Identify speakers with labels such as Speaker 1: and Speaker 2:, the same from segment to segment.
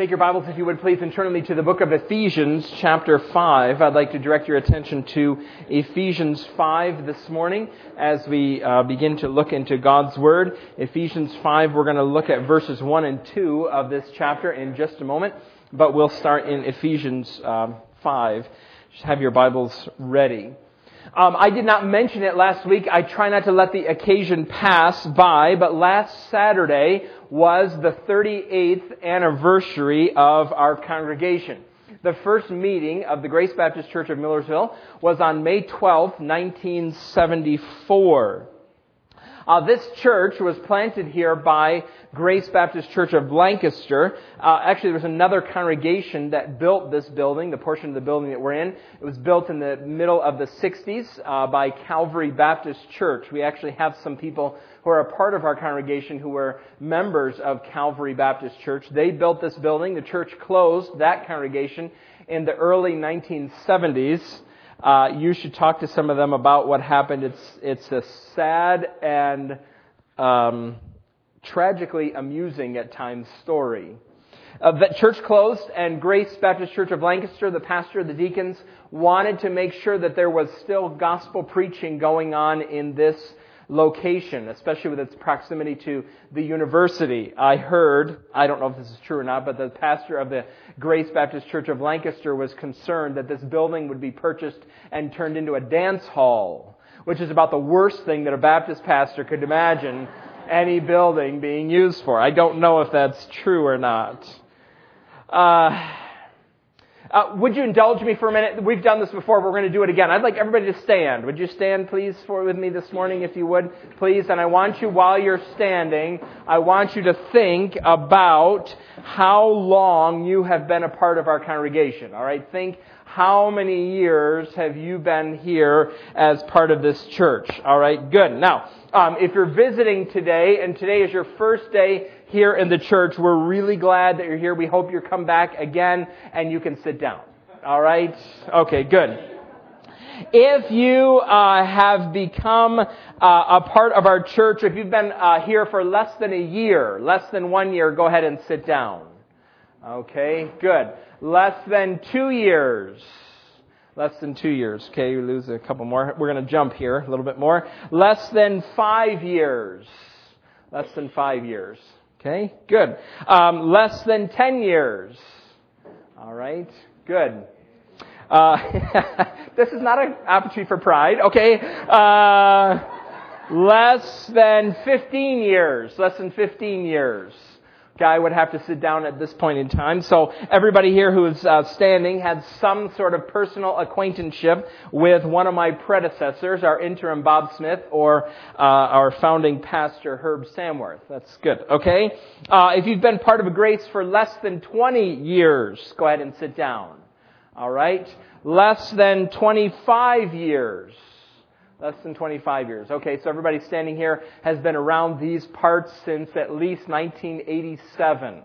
Speaker 1: Take your Bibles, if you would please, and turn with me to the book of Ephesians, chapter 5. I'd like to direct your attention to Ephesians 5 this morning as we uh, begin to look into God's Word. Ephesians 5, we're going to look at verses 1 and 2 of this chapter in just a moment, but we'll start in Ephesians um, 5. Just have your Bibles ready. Um, I did not mention it last week. I try not to let the occasion pass by, but last Saturday was the 38th anniversary of our congregation. The first meeting of the Grace Baptist Church of Millersville was on May 12, 1974. Uh, this church was planted here by Grace Baptist Church of Lancaster. Uh, actually, there was another congregation that built this building, the portion of the building that we're in. It was built in the middle of the 60s uh, by Calvary Baptist Church. We actually have some people who are a part of our congregation who were members of Calvary Baptist Church. They built this building. The church closed that congregation in the early 1970s. Uh, you should talk to some of them about what happened. It's it's a sad and um, tragically amusing at times story. Uh, the church closed, and Grace Baptist Church of Lancaster, the pastor, the deacons, wanted to make sure that there was still gospel preaching going on in this location, especially with its proximity to the university. I heard, I don't know if this is true or not, but the pastor of the Grace Baptist Church of Lancaster was concerned that this building would be purchased and turned into a dance hall, which is about the worst thing that a Baptist pastor could imagine any building being used for. I don't know if that's true or not. Uh, uh, would you indulge me for a minute? We've done this before, but we're going to do it again. I'd like everybody to stand. Would you stand, please, for with me this morning, if you would, please? And I want you, while you're standing, I want you to think about how long you have been a part of our congregation. All right, think how many years have you been here as part of this church? All right, good. Now, um, if you're visiting today, and today is your first day here in the church. We're really glad that you're here. We hope you come back again and you can sit down. All right? Okay, good. If you uh, have become uh, a part of our church, if you've been uh, here for less than a year, less than one year, go ahead and sit down. Okay, good. Less than two years. Less than two years. Okay, we lose a couple more. We're going to jump here a little bit more. Less than five years. Less than five years. Okay, good. Um, less than 10 years. All right, good. Uh, this is not an opportunity for pride, okay? Uh, less than 15 years. Less than 15 years guy would have to sit down at this point in time. So everybody here who is uh, standing had some sort of personal acquaintanceship with one of my predecessors, our interim Bob Smith or uh, our founding pastor Herb Samworth. That's good. Okay. Uh, if you've been part of a grace for less than 20 years, go ahead and sit down. All right. Less than 25 years. Less than 25 years. Okay, so everybody standing here has been around these parts since at least 1987.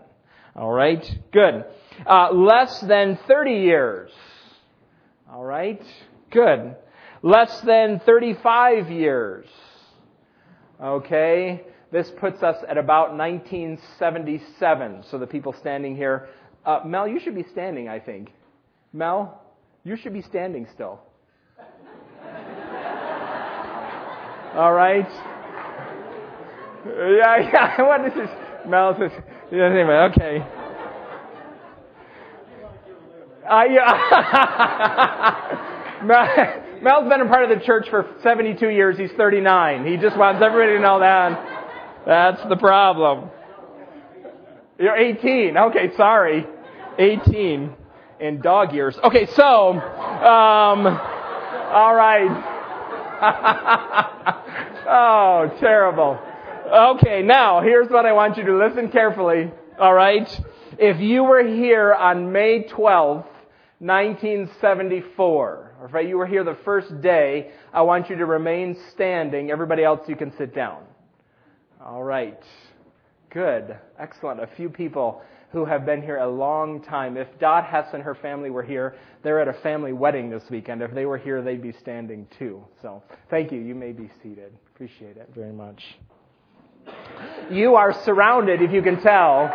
Speaker 1: All right, good. Uh, less than 30 years. All right, good. Less than 35 years. Okay, this puts us at about 1977. So the people standing here, uh, Mel, you should be standing, I think. Mel, you should be standing still. All right? Yeah, yeah. What is this? Mel says, yeah, anyway, okay. Uh, yeah. Mel, Mel's been a part of the church for 72 years. He's 39. He just wants everybody to know that. That's the problem. You're 18. Okay, sorry. 18 in dog years. Okay, so, um, all right. oh, terrible. Okay, now here's what I want you to listen carefully. All right? If you were here on May 12th, 1974, or if you were here the first day, I want you to remain standing. Everybody else, you can sit down. All right. Good. Excellent. A few people who have been here a long time. If Dot Hess and her family were here, they're at a family wedding this weekend. If they were here, they'd be standing too. So thank you. You may be seated. Appreciate it very much. You are surrounded, if you can tell.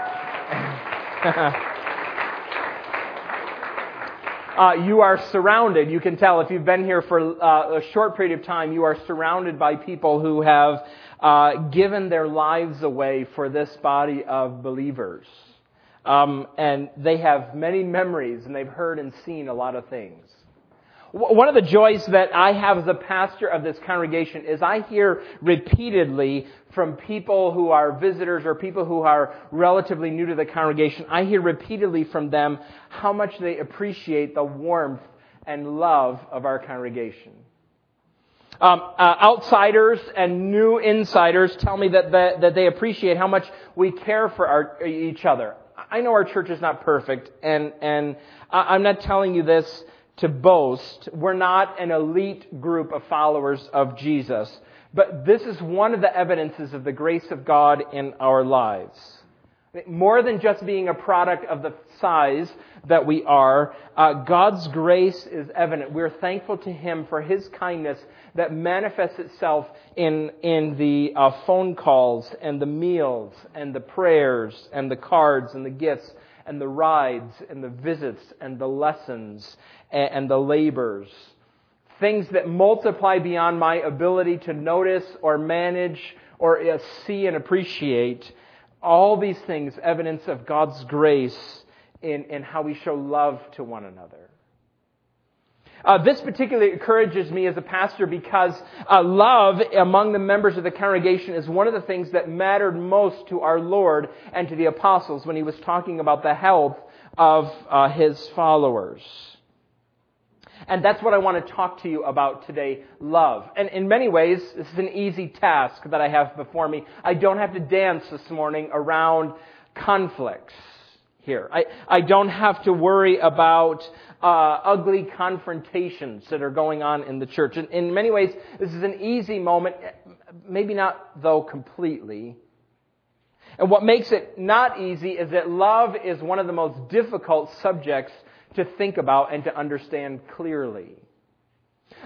Speaker 1: uh, you are surrounded. You can tell if you've been here for uh, a short period of time, you are surrounded by people who have uh, given their lives away for this body of believers. Um, and they have many memories and they've heard and seen a lot of things. One of the joys that I have as a pastor of this congregation is I hear repeatedly from people who are visitors or people who are relatively new to the congregation, I hear repeatedly from them how much they appreciate the warmth and love of our congregation. Um, uh, outsiders and new insiders tell me that, that, that they appreciate how much we care for our, each other. I know our church is not perfect, and, and I'm not telling you this to boast. We're not an elite group of followers of Jesus. But this is one of the evidences of the grace of God in our lives. More than just being a product of the size that we are, uh, God's grace is evident. We're thankful to Him for His kindness that manifests itself in, in the uh, phone calls and the meals and the prayers and the cards and the gifts and the rides and the visits and the lessons and, and the labors. Things that multiply beyond my ability to notice or manage or uh, see and appreciate. All these things, evidence of God's grace in, in how we show love to one another. Uh, this particularly encourages me as a pastor because uh, love among the members of the congregation is one of the things that mattered most to our Lord and to the apostles when he was talking about the health of uh, his followers. And that's what I want to talk to you about today love. And in many ways, this is an easy task that I have before me. I don't have to dance this morning around conflicts here. I, I don't have to worry about uh, ugly confrontations that are going on in the church. And in many ways, this is an easy moment, maybe not though completely. And what makes it not easy is that love is one of the most difficult subjects to think about and to understand clearly.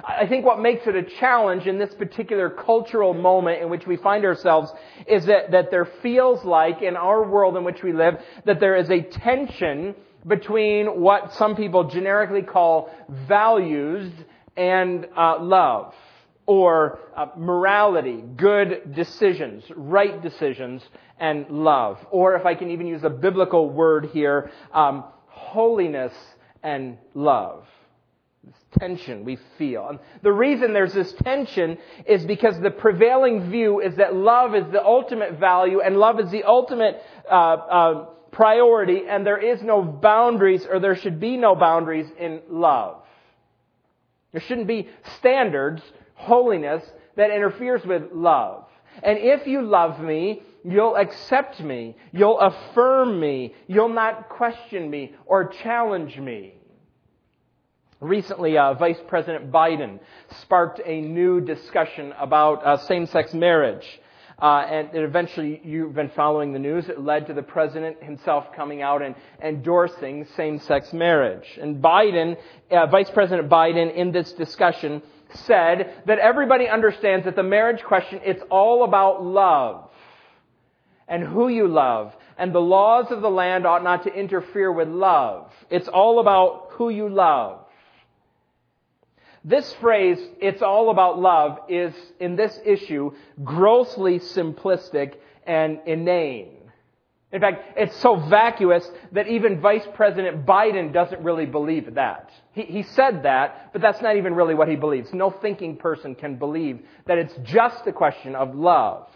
Speaker 1: I think what makes it a challenge in this particular cultural moment in which we find ourselves is that, that there feels like in our world in which we live that there is a tension between what some people generically call values and uh, love or uh, morality, good decisions, right decisions, and love. Or if I can even use a biblical word here, um, holiness and love. This tension we feel. And the reason there's this tension is because the prevailing view is that love is the ultimate value and love is the ultimate uh, uh, priority, and there is no boundaries, or there should be no boundaries in love. There shouldn't be standards, holiness, that interferes with love. And if you love me, You'll accept me. You'll affirm me. You'll not question me or challenge me. Recently, uh, Vice President Biden sparked a new discussion about uh, same-sex marriage. Uh, and eventually, you've been following the news. It led to the president himself coming out and endorsing same-sex marriage. And Biden, uh, Vice President Biden, in this discussion, said that everybody understands that the marriage question, it's all about love and who you love. And the laws of the land ought not to interfere with love. It's all about who you love. This phrase, it's all about love, is in this issue grossly simplistic and inane. In fact, it's so vacuous that even Vice President Biden doesn't really believe that. He, he said that, but that's not even really what he believes. No thinking person can believe that it's just a question of love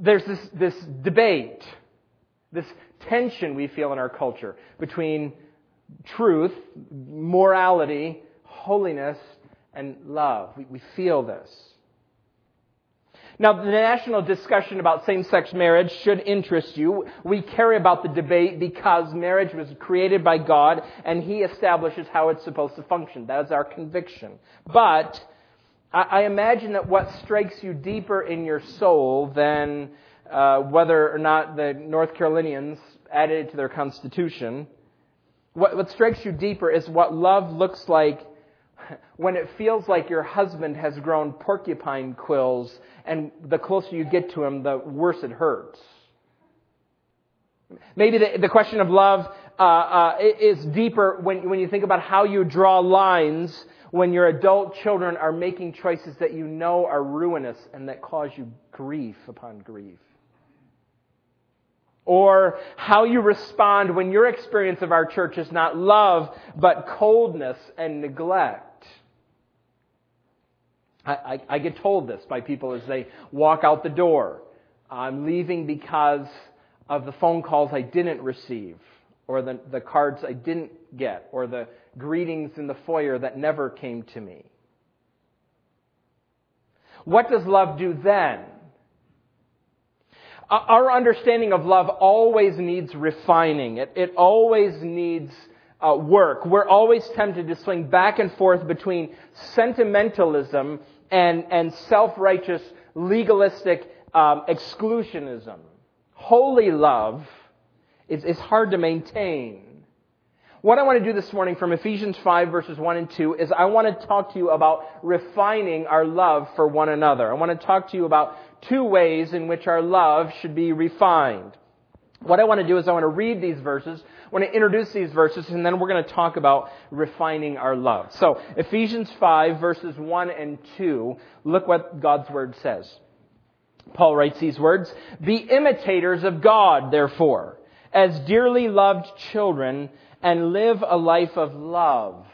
Speaker 1: there's this, this debate, this tension we feel in our culture between truth, morality, holiness, and love. We, we feel this. Now, the national discussion about same-sex marriage should interest you. We care about the debate because marriage was created by God and He establishes how it's supposed to function. That is our conviction. But I, imagine that what strikes you deeper in your soul than uh, whether or not the North Carolinians added it to their constitution, what, what strikes you deeper is what love looks like when it feels like your husband has grown porcupine quills, and the closer you get to him, the worse it hurts. Maybe the, the question of love uh, uh, is deeper when, when you think about how you draw lines when your adult children are making choices that you know are ruinous and that cause you grief upon grief. Or how you respond when your experience of our church is not love, but coldness and neglect. I, I, I get told this by people as they walk out the door. I'm leaving because of the phone calls I didn't receive, or the, the cards I didn't get, or the greetings in the foyer that never came to me. What does love do then? Our understanding of love always needs refining. It, it always needs uh, work. We're always tempted to swing back and forth between sentimentalism and, and self-righteous, legalistic um, exclusionism. Holy love is, is hard to maintain. What I want to do this morning from Ephesians 5 verses 1 and 2 is I want to talk to you about refining our love for one another. I want to talk to you about two ways in which our love should be refined. What I want to do is I want to read these verses, I want to introduce these verses, and then we're going to talk about refining our love. So, Ephesians 5 verses 1 and 2, look what God's Word says. Paul writes these words, Be imitators of God, therefore, as dearly loved children, and live a life of love,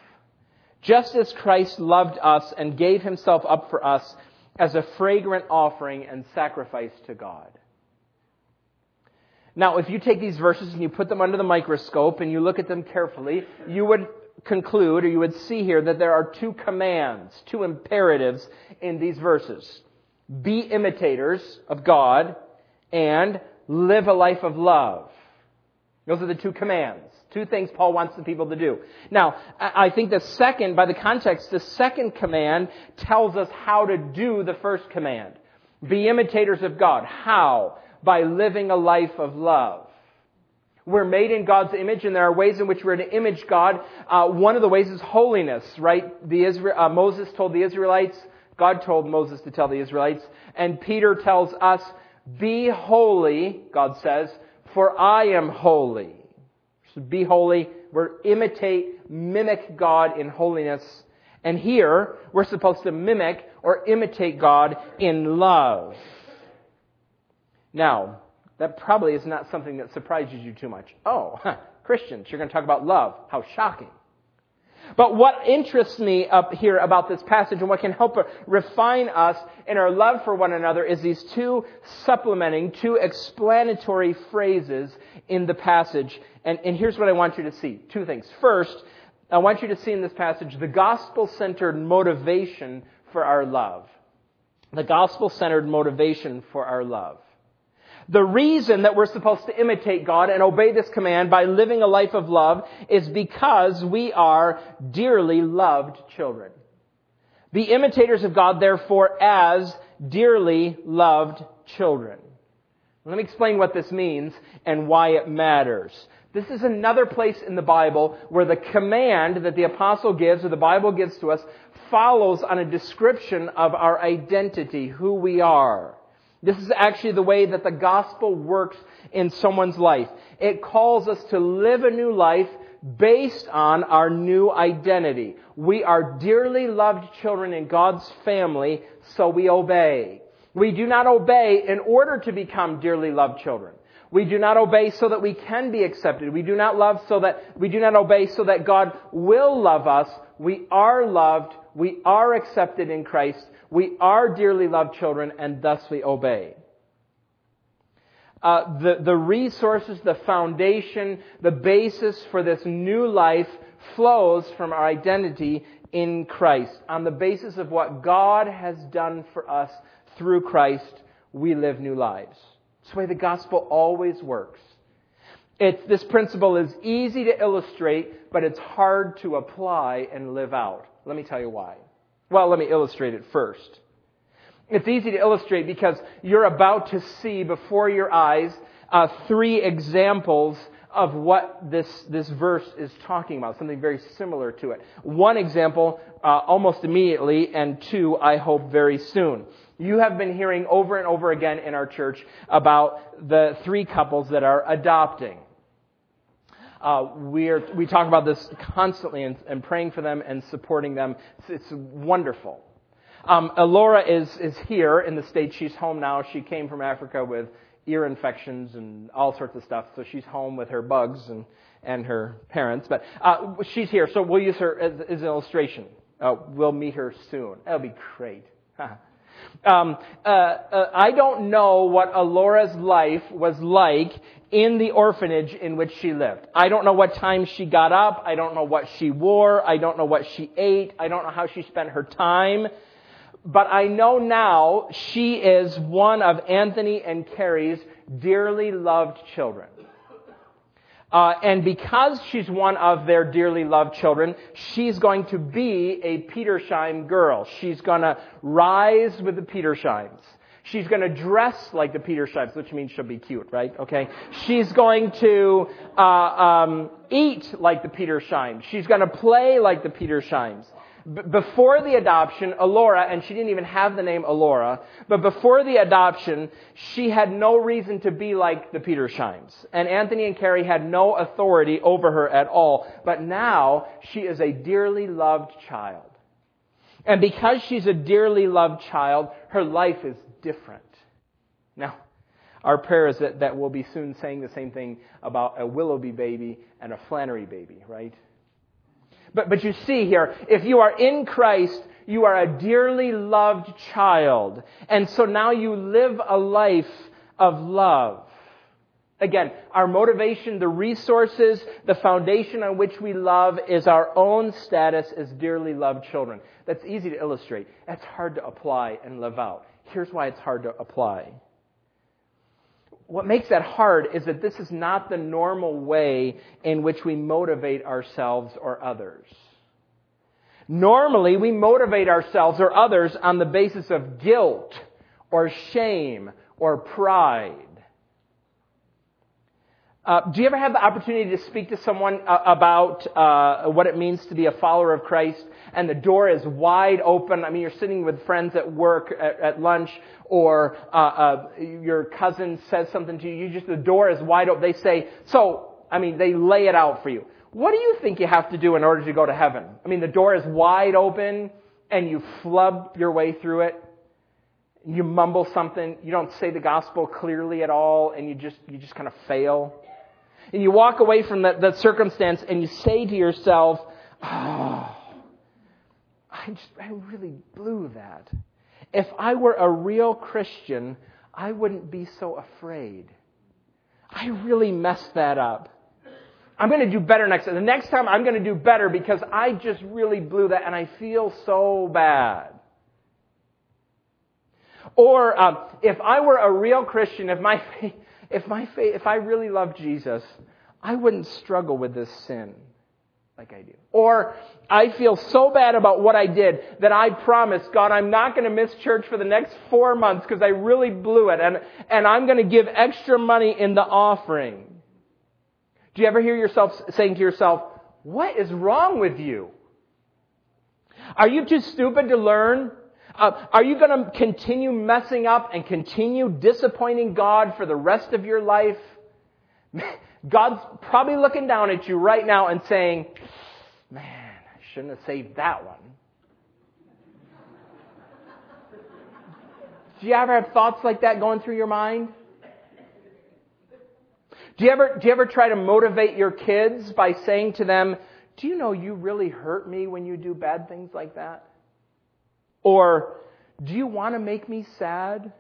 Speaker 1: just as Christ loved us and gave himself up for us as a fragrant offering and sacrifice to God. Now, if you take these verses and you put them under the microscope and you look at them carefully, you would conclude or you would see here that there are two commands, two imperatives in these verses. Be imitators of God and live a life of love. Those are the two commands. Two things Paul wants the people to do. Now, I think the second, by the context, the second command tells us how to do the first command. Be imitators of God. How? By living a life of love. We're made in God's image, and there are ways in which we're to image God. Uh, one of the ways is holiness, right? The Israel, uh, Moses told the Israelites, God told Moses to tell the Israelites, and Peter tells us, "Be holy," God says, "for I am holy." So be holy. We're imitate, mimic God in holiness. And here, we're supposed to mimic or imitate God in love. Now, that probably is not something that surprises you too much. Oh, huh, Christians, you're going to talk about love. How shocking. But what interests me up here about this passage and what can help refine us in our love for one another is these two supplementing, two explanatory phrases in the passage. And, and here's what I want you to see. Two things. First, I want you to see in this passage the gospel-centered motivation for our love. The gospel-centered motivation for our love. The reason that we're supposed to imitate God and obey this command by living a life of love is because we are dearly loved children. Be imitators of God, therefore, as dearly loved children. Let me explain what this means and why it matters. This is another place in the Bible where the command that the apostle gives or the Bible gives to us follows on a description of our identity, who we are. This is actually the way that the gospel works in someone's life. It calls us to live a new life based on our new identity. We are dearly loved children in God's family, so we obey. We do not obey in order to become dearly loved children. We do not obey so that we can be accepted. We do not love so that, we do not obey so that God will love us. We are loved. We are accepted in Christ we are dearly loved children and thus we obey. Uh, the, the resources, the foundation, the basis for this new life flows from our identity in Christ. On the basis of what God has done for us through Christ, we live new lives. It's the way the gospel always works. It's, this principle is easy to illustrate, but it's hard to apply and live out. Let me tell you why. Well, let me illustrate it first. It's easy to illustrate because you're about to see before your eyes uh, three examples of what this, this verse is talking about, something very similar to it. One example, uh, almost immediately, and two, I hope very soon. You have been hearing over and over again in our church about the three couples that are adopting. Uh, we're, we talk about this constantly and, and, praying for them and supporting them. It's, it's wonderful. Um, Alora is, is here in the States. She's home now. She came from Africa with ear infections and all sorts of stuff. So she's home with her bugs and, and her parents. But uh, she's here, so we'll use her as, as an illustration. Uh, we'll meet her soon. That'll be great. um, uh, uh, I don't know what Alora's life was like in the orphanage in which she lived. I don't know what time she got up. I don't know what she wore. I don't know what she ate. I don't know how she spent her time. But I know now she is one of Anthony and Carrie's dearly loved children. Uh, and because she's one of their dearly loved children, she's going to be a Petersheim girl. She's going to rise with the Petersheims. She's going to dress like the Petersheims, which means she'll be cute, right? Okay. She's going to uh, um, eat like the Petersheims. She's going to play like the Petersheims before the adoption, Alora, and she didn't even have the name Alora, but before the adoption, she had no reason to be like the Petersheims. And Anthony and Carrie had no authority over her at all. But now, she is a dearly loved child. And because she's a dearly loved child, her life is different. Now, our prayer is that, that we'll be soon saying the same thing about a Willoughby baby and a Flannery baby, right? But, but you see here, if you are in Christ, you are a dearly loved child. And so now you live a life of love. Again, our motivation, the resources, the foundation on which we love is our own status as dearly loved children. That's easy to illustrate. That's hard to apply and live out. Here's why it's hard to apply what makes that hard is that this is not the normal way in which we motivate ourselves or others. Normally, we motivate ourselves or others on the basis of guilt or shame or pride. Uh, do you ever have the opportunity to speak to someone uh, about uh, what it means to be a follower of Christ and the door is wide open? I mean, you're sitting with friends at work, at, at lunch, or uh, uh, your cousin says something to you. You just the door is wide open. They say, so I mean, they lay it out for you. What do you think you have to do in order to go to heaven? I mean, the door is wide open, and you flub your way through it you mumble something, you don't say the gospel clearly at all, and you just you just kind of fail. And you walk away from that, that circumstance and you say to yourself, oh, I, just, I really blew that. If I were a real Christian, I wouldn't be so afraid. I really messed that up. I'm going to do better next time. The next time I'm going to do better because I just really blew that and I feel so bad. Or um, if I were a real Christian, if my if my faith, if I really loved Jesus, I wouldn't struggle with this sin like I do. Or I feel so bad about what I did that I promise God I'm not going to miss church for the next four months because I really blew it and, and I'm going to give extra money in the offering. Do you ever hear yourself saying to yourself, what is wrong with you? Are you too stupid to learn? Uh, are you going to continue messing up and continue disappointing God for the rest of your life? God's probably looking down at you right now and saying, man, I shouldn't have saved that one. Do you ever have thoughts like that going through your mind? Do you ever, do you ever try to motivate your kids by saying to them, do you know you really hurt me when you do bad things like that? Or, do you want to make me sad?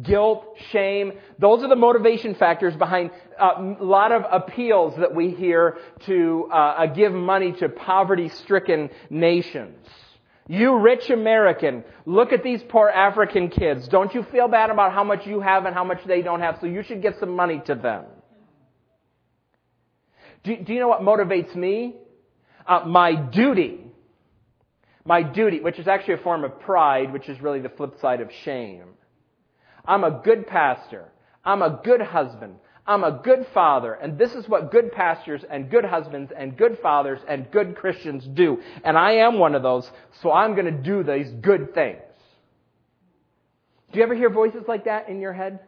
Speaker 1: Guilt, shame, those are the motivation factors behind uh, a lot of appeals that we hear to uh, uh, give money to poverty stricken nations. You rich American, look at these poor African kids. Don't you feel bad about how much you have and how much they don't have, so you should give some money to them. Do, do you know what motivates me? Uh, my duty my duty, which is actually a form of pride, which is really the flip side of shame. I'm a good pastor. I'm a good husband. I'm a good father. And this is what good pastors and good husbands and good fathers and good Christians do. And I am one of those, so I'm going to do these good things. Do you ever hear voices like that in your head?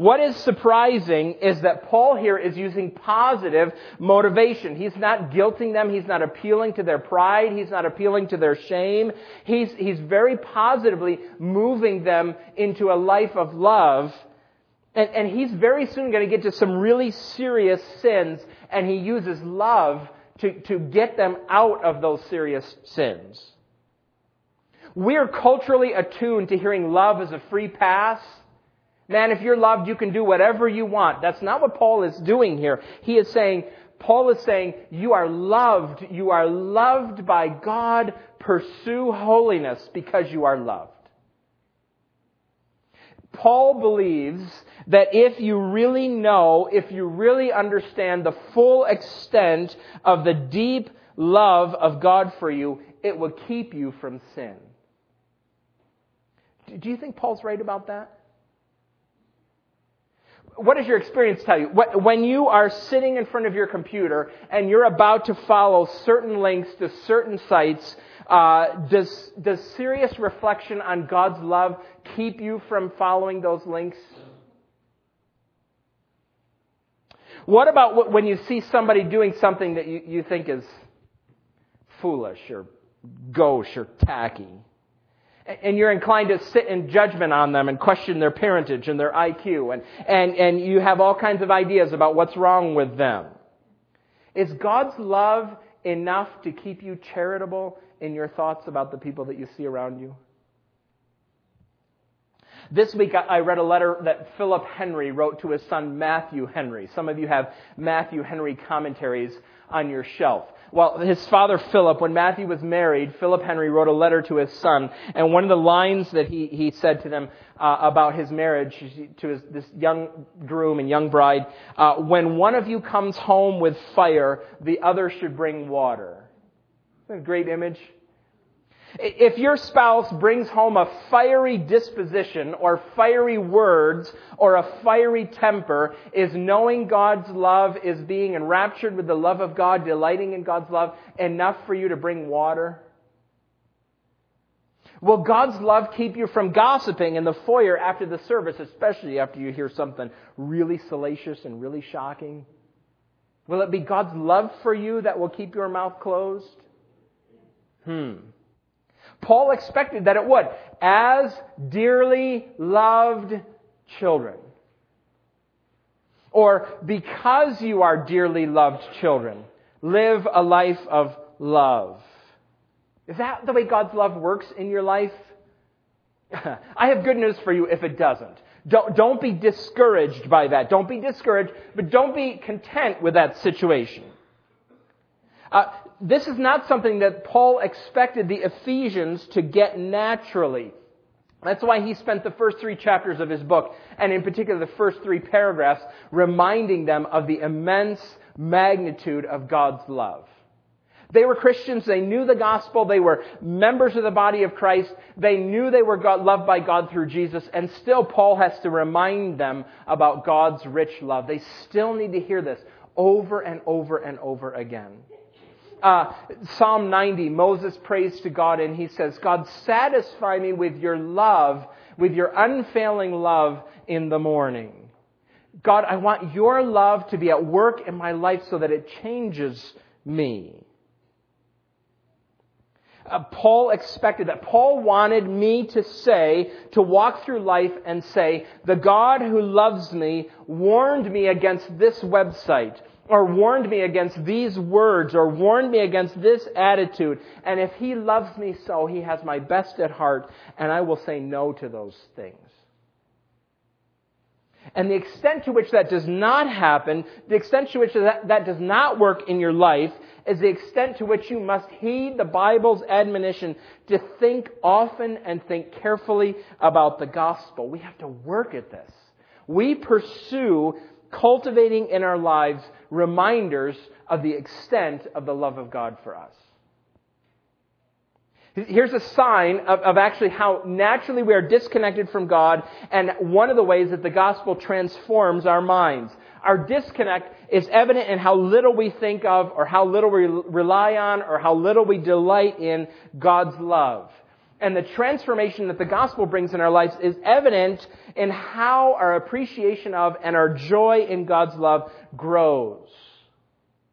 Speaker 1: What is surprising is that Paul here is using positive motivation. He's not guilting them. He's not appealing to their pride. He's not appealing to their shame. He's, he's very positively moving them into a life of love. And, and he's very soon going to get to some really serious sins, and he uses love to, to get them out of those serious sins. We're culturally attuned to hearing love as a free pass Man, if you're loved, you can do whatever you want. That's not what Paul is doing here. He is saying, Paul is saying, you are loved. You are loved by God. Pursue holiness because you are loved. Paul believes that if you really know, if you really understand the full extent of the deep love of God for you, it will keep you from sin. Do you think Paul's right about that? What does your experience tell you? When you are sitting in front of your computer and you're about to follow certain links to certain sites, uh, does, does serious reflection on God's love keep you from following those links? What about when you see somebody doing something that you, you think is foolish or gauche or tacky? And you're inclined to sit in judgment on them and question their parentage and their IQ, and, and, and you have all kinds of ideas about what's wrong with them. Is God's love enough to keep you charitable in your thoughts about the people that you see around you? This week I read a letter that Philip Henry wrote to his son Matthew Henry. Some of you have Matthew Henry commentaries on your shelf. Well, his father Philip, when Matthew was married, Philip Henry wrote a letter to his son, and one of the lines that he, he said to them uh, about his marriage to his, this young groom and young bride, uh, when one of you comes home with fire, the other should bring water. Isn't that a great image? If your spouse brings home a fiery disposition or fiery words or a fiery temper, is knowing God's love, is being enraptured with the love of God, delighting in God's love, enough for you to bring water? Will God's love keep you from gossiping in the foyer after the service, especially after you hear something really salacious and really shocking? Will it be God's love for you that will keep your mouth closed? Hmm. Paul expected that it would. As dearly loved children. Or because you are dearly loved children, live a life of love. Is that the way God's love works in your life? I have good news for you if it doesn't. Don't, don't be discouraged by that. Don't be discouraged, but don't be content with that situation. Uh, this is not something that Paul expected the Ephesians to get naturally. That's why he spent the first three chapters of his book, and in particular the first three paragraphs, reminding them of the immense magnitude of God's love. They were Christians. They knew the gospel. They were members of the body of Christ. They knew they were God, loved by God through Jesus. And still, Paul has to remind them about God's rich love. They still need to hear this over and over and over again uh, Psalm 90, Moses prays to God and he says, God, satisfy me with your love, with your unfailing love in the morning. God, I want your love to be at work in my life so that it changes me. Uh, Paul expected that. Paul wanted me to say, to walk through life and say, the God who loves me warned me against this website or warned me against these words or warned me against this attitude. And if he loves me so, he has my best at heart, and I will say no to those things. And the extent to which that does not happen, the extent to which that, that does not work in your life, is the extent to which you must heed the Bible's admonition to think often and think carefully about the gospel. We have to work at this. We pursue cultivating in our lives reminders of the extent of the love of God for us. Here's a sign of, of, actually how naturally we are disconnected from God, and one of the ways that the gospel transforms our minds. Our disconnect is evident in how little we think of, or how little we rely on, or how little we delight in God's love. And the transformation that the gospel brings in our lives is evident in how our appreciation of and our joy in God's love grows.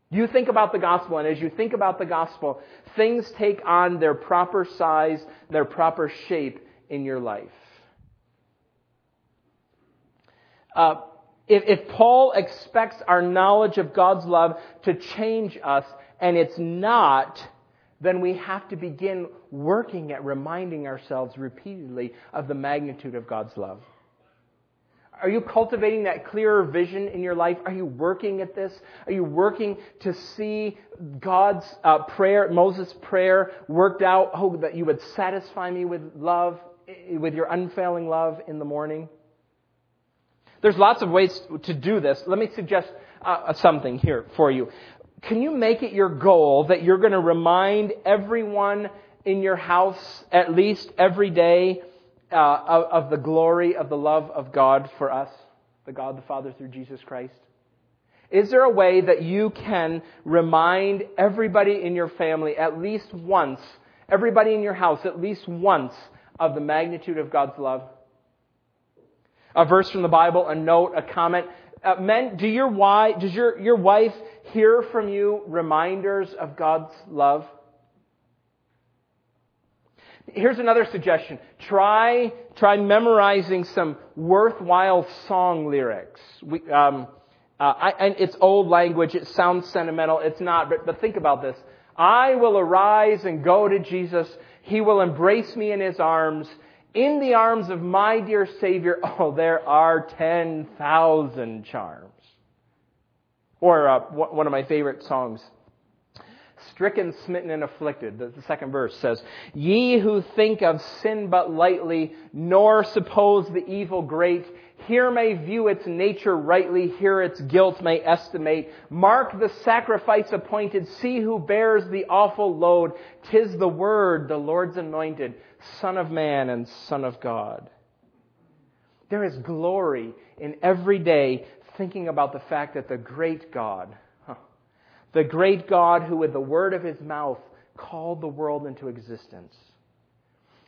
Speaker 1: You think about the gospel, and as you think about the gospel, things take on their proper size, their proper shape in your life. Uh, if, if Paul expects our knowledge of God's love to change us, and it's not, then we have to begin working at reminding ourselves repeatedly of the magnitude of God's love. Are you cultivating that clearer vision in your life? Are you working at this? Are you working to see God's uh, prayer, Moses' prayer, worked out? Oh, that you would satisfy me with love, with your unfailing love in the morning. There's lots of ways to do this. Let me suggest uh, something here for you. Can you make it your goal that you're going to remind everyone in your house at least every day uh, of, of the glory of the love of God for us, the God the Father through Jesus Christ? Is there a way that you can remind everybody in your family at least once, everybody in your house at least once, of the magnitude of God's love? A verse from the Bible, a note, a comment. Uh, men, do your wife, does your, your wife hear from you reminders of God's love? Here's another suggestion. Try, try memorizing some worthwhile song lyrics. We, um, uh, I, and it's old language. It sounds sentimental. It's not. But, but think about this. I will arise and go to Jesus. He will embrace me in his arms. In the arms of my dear Savior, oh, there are 10,000 charms. Or uh, one of my favorite songs stricken, smitten, and afflicted. The second verse says, Ye who think of sin but lightly, nor suppose the evil great, here may view its nature rightly, here its guilt may estimate. Mark the sacrifice appointed, see who bears the awful load. Tis the Word, the Lord's anointed, Son of man and Son of God. There is glory in every day thinking about the fact that the great God, the great God who with the word of his mouth called the world into existence.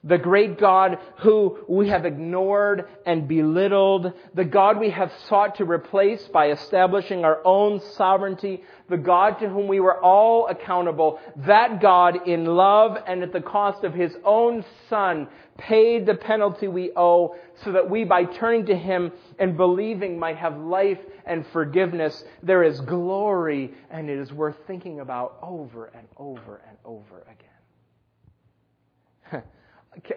Speaker 1: The great God who we have ignored and belittled. The God we have sought to replace by establishing our own sovereignty. The God to whom we were all accountable. That God in love and at the cost of his own son paid the penalty we owe so that we by turning to him and believing might have life and forgiveness. There is glory and it is worth thinking about over and over and over again.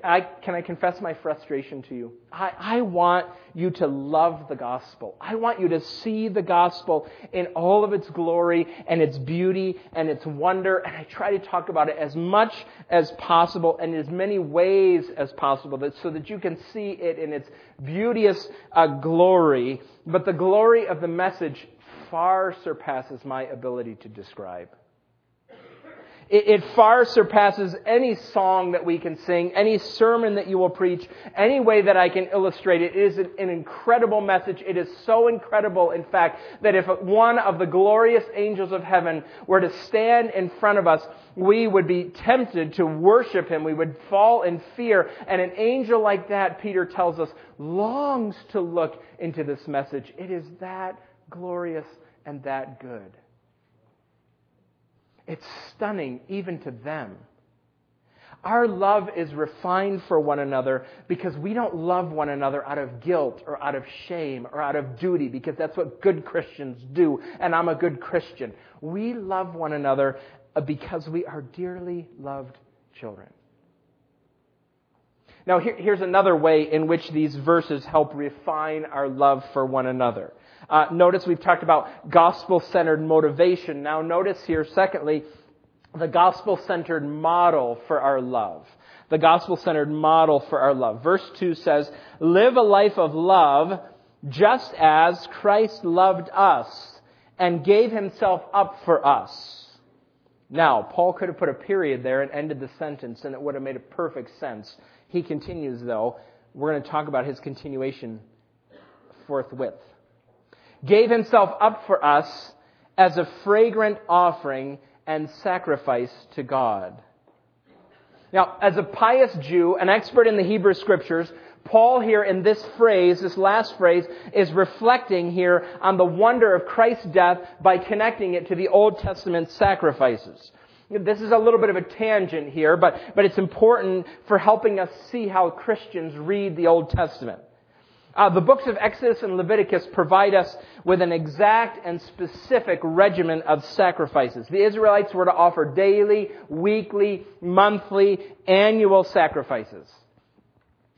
Speaker 1: I, can I confess my frustration to you? I, I want you to love the gospel. I want you to see the gospel in all of its glory and its beauty and its wonder. And I try to talk about it as much as possible and as many ways as possible that, so that you can see it in its beauteous uh, glory. But the glory of the message far surpasses my ability to describe. It, far surpasses any song that we can sing, any sermon that you will preach, any way that I can illustrate it. It is an incredible message. It is so incredible, in fact, that if one of the glorious angels of heaven were to stand in front of us, we would be tempted to worship him. We would fall in fear. And an angel like that, Peter tells us, longs to look into this message. It is that glorious and that good. It's stunning even to them. Our love is refined for one another because we don't love one another out of guilt or out of shame or out of duty because that's what good Christians do, and I'm a good Christian. We love one another uh, because we are dearly loved children. Now, here, here's another way in which these verses help refine our love for one another. Uh, notice we've talked about gospel centered motivation. Now, notice here, secondly, the gospel centered model for our love. The gospel centered model for our love. Verse 2 says, Live a life of love just as Christ loved us and gave himself up for us. Now, Paul could have put a period there and ended the sentence, and it would have made a perfect sense. He continues, though. We're going to talk about his continuation forthwith gave himself up for us as a fragrant offering and sacrifice to God. Now, as a pious Jew, an expert in the Hebrew scriptures, Paul here in this phrase, this last phrase, is reflecting here on the wonder of Christ's death by connecting it to the Old Testament sacrifices. This is a little bit of a tangent here, but, but it's important for helping us see how Christians read the Old Testament. Uh, the books of Exodus and Leviticus provide us with an exact and specific regimen of sacrifices. The Israelites were to offer daily, weekly, monthly, annual sacrifices.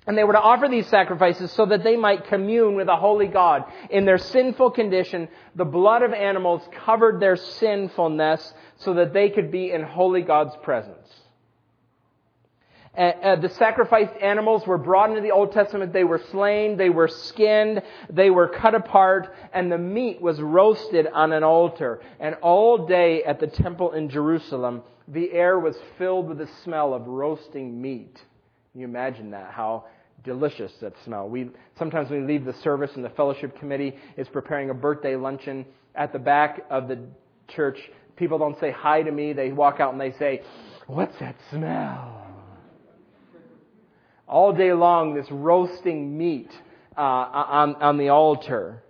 Speaker 1: And they were to offer these sacrifices so that they might commune with a holy God. In their sinful condition, the blood of animals covered their sinfulness so that they could be in holy God's presence. Uh, uh, the sacrificed animals were brought into the Old Testament. They were slain, they were skinned, they were cut apart, and the meat was roasted on an altar. And all day at the temple in Jerusalem, the air was filled with the smell of roasting meat. Can you imagine that? How delicious that smell. We sometimes we leave the service and the fellowship committee is preparing a birthday luncheon at the back of the church. People don't say hi to me. They walk out and they say, "What's that smell?" All day long this roasting meat uh, on, on the altar.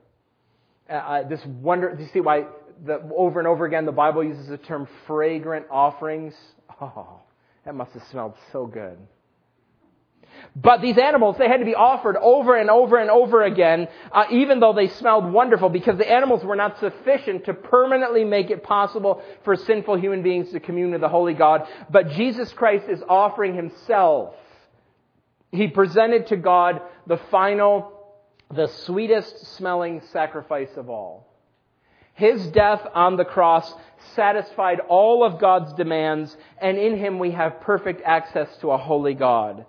Speaker 1: Uh, uh, this wonder, do you see why the, over and over again the Bible uses the term fragrant offerings? Oh, that must have smelled so good. But these animals, they had to be offered over and over and over again, uh, even though they smelled wonderful, because the animals were not sufficient to permanently make it possible for sinful human beings to commune with the Holy God. But Jesus Christ is offering Himself he presented to God the final, the sweetest smelling sacrifice of all. His death on the cross satisfied all of God's demands, and in him we have perfect access to a holy God.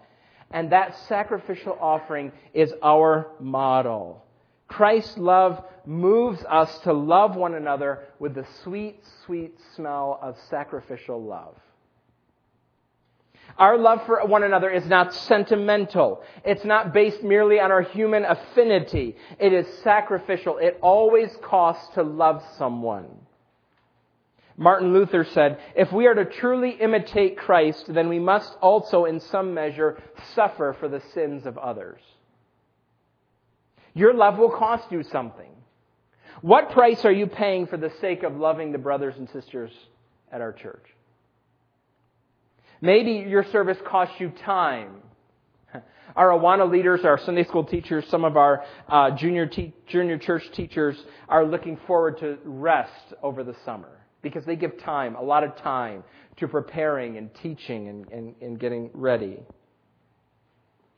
Speaker 1: And that sacrificial offering is our model. Christ's love moves us to love one another with the sweet, sweet smell of sacrificial love. Our love for one another is not sentimental. It's not based merely on our human affinity. It is sacrificial. It always costs to love someone. Martin Luther said, if we are to truly imitate Christ, then we must also in some measure suffer for the sins of others. Your love will cost you something. What price are you paying for the sake of loving the brothers and sisters at our church? Maybe your service costs you time. Our Awana leaders, our Sunday school teachers, some of our uh, junior, te- junior church teachers are looking forward to rest over the summer because they give time, a lot of time, to preparing and teaching and, and, and getting ready.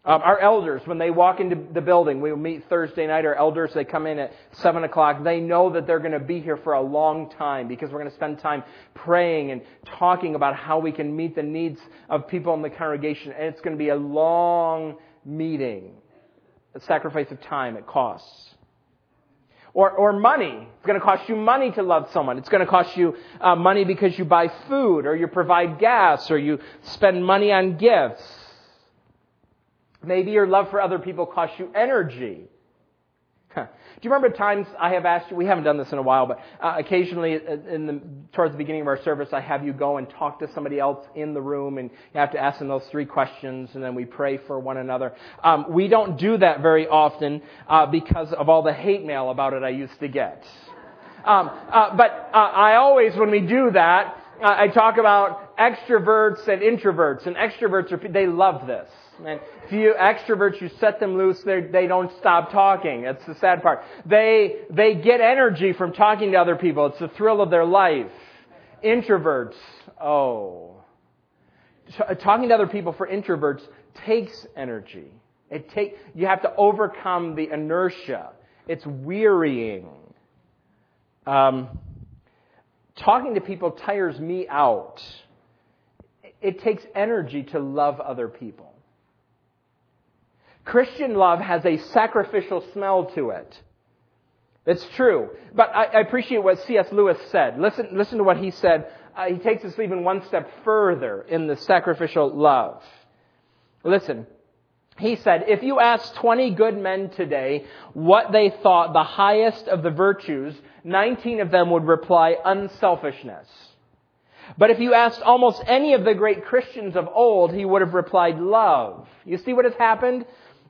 Speaker 1: Um, our elders, when they walk into the building, we meet Thursday night. Our elders, they come in at 7 o'clock. They know that they're going to be here for a long time because we're going to spend time praying and talking about how we can meet the needs of people in the congregation. And it's going to be a long meeting. A sacrifice of time, it costs. Or, or money. It's going to cost you money to love someone. It's going to cost you uh, money because you buy food or you provide gas or you spend money on gifts. Maybe your love for other people costs you energy. Do you remember times I have asked you? We haven't done this in a while, but uh, occasionally, uh, in the, towards the beginning of our service, I have you go and talk to somebody else in the room, and you have to ask them those three questions, and then we pray for one another. Um, we don't do that very often uh, because of all the hate mail about it I used to get. Um, uh, but uh, I always, when we do that, uh, I talk about extroverts and introverts, and extroverts are they love this. And if you extroverts, you set them loose, they don't stop talking. That's the sad part. They, they get energy from talking to other people. It's the thrill of their life. Introverts, oh. Talking to other people for introverts takes energy. It take, you have to overcome the inertia. It's wearying. Um, talking to people tires me out. It takes energy to love other people. Christian love has a sacrificial smell to it. It's true. But I, I appreciate what C.S. Lewis said. Listen, listen to what he said. Uh, he takes us even one step further in the sacrificial love. Listen. He said, if you ask 20 good men today what they thought the highest of the virtues, 19 of them would reply unselfishness. But if you asked almost any of the great Christians of old, he would have replied love. You see what has happened?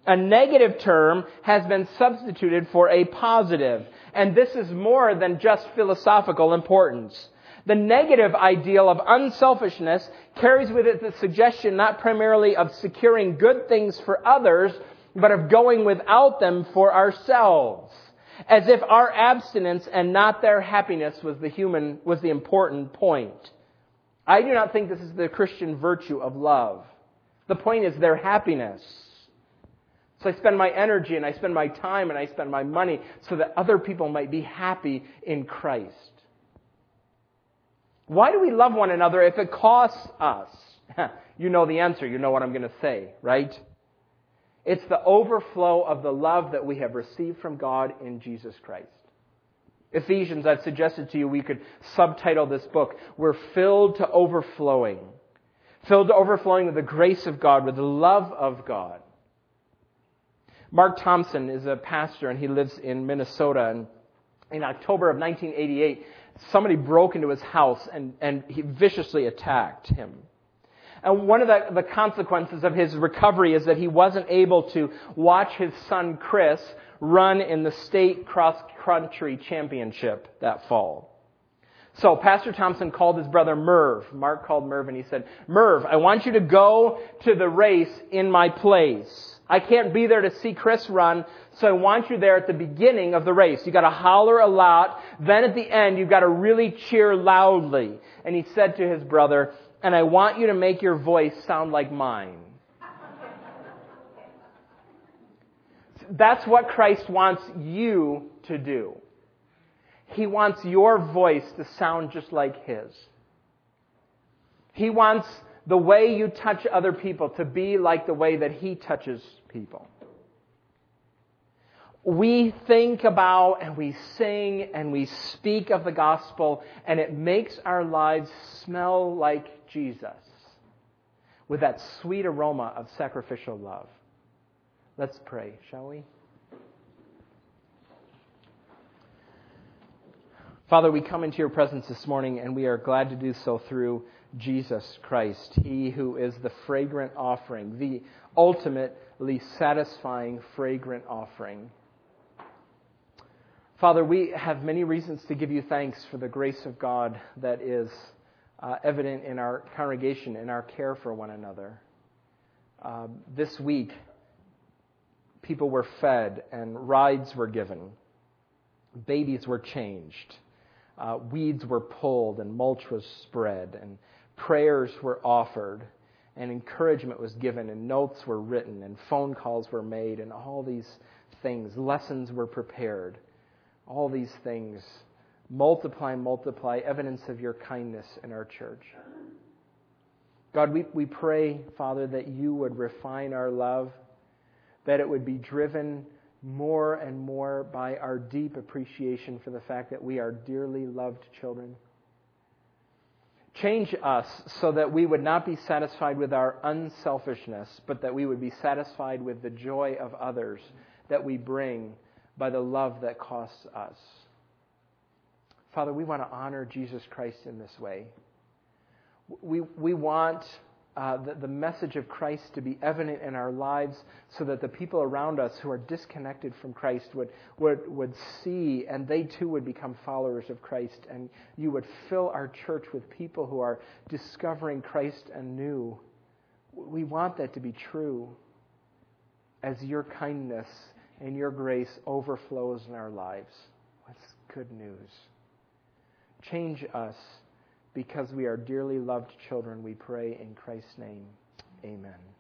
Speaker 1: A negative term has been substituted for a positive. And this is more than just philosophical importance. The negative ideal of unselfishness carries with it the suggestion not primarily of securing good things for others, but of going without them for ourselves. As if our abstinence and not their happiness was the human, was the important point. I do not think this is the Christian virtue of love. The point is their happiness. So I spend my energy and I spend my time and I spend my money so that other people might be happy in Christ. Why do we love one another if it costs us? you know the answer. You know what I'm going to say, right? It's the overflow of the love that we have received from God in Jesus Christ. Ephesians, I've suggested to you we could subtitle this book, We're Filled to Overflowing. Filled to overflowing with the grace of God, with the love of God. Mark Thompson is a pastor and he lives in Minnesota. And in October of 1988, somebody broke into his house and, and he viciously attacked him. And one of the, the consequences of his recovery is that he wasn't able to watch his son Chris run in the state cross country championship that fall. So Pastor Thompson called his brother Merv. Mark called Merv and he said, Merv, I want you to go to the race in my place. I can't be there to see Chris run, so I want you there at the beginning of the race. You gotta holler a lot, then at the end you've gotta really cheer loudly. And he said to his brother, and I want you to make your voice sound like mine. That's what Christ wants you to do. He wants your voice to sound just like His. He wants the way you touch other people to be like the way that He touches people. We think about and we sing and we speak of the gospel, and it makes our lives smell like Jesus with that sweet aroma of sacrificial love. Let's pray, shall we? Father, we come into your presence this morning and we are glad to do so through Jesus Christ, He who is the fragrant offering, the ultimately satisfying fragrant offering. Father, we have many reasons to give you thanks for the grace of God that is uh, evident in our congregation, in our care for one another. Uh, this week, people were fed and rides were given, babies were changed uh, weeds were pulled and mulch was spread and prayers were offered and encouragement was given and notes were written and phone calls were made and all these things lessons were prepared all these things multiply multiply evidence of your kindness in our church god we, we pray father that you would refine our love that it would be driven more and more by our deep appreciation for the fact that we are dearly loved children. Change us so that we would not be satisfied with our unselfishness, but that we would be satisfied with the joy of others that we bring by the love that costs us. Father, we want to honor Jesus Christ in this way. We, we want uh, the, the message of Christ to be evident in our lives so that the people around us who are disconnected from Christ would, would, would see and they too would become followers of Christ. And you would fill our church with people who are discovering Christ anew. We want that to be true as your kindness and your grace overflows in our lives. That's good news. Change us because we are dearly loved children, we pray in Christ's name. Amen.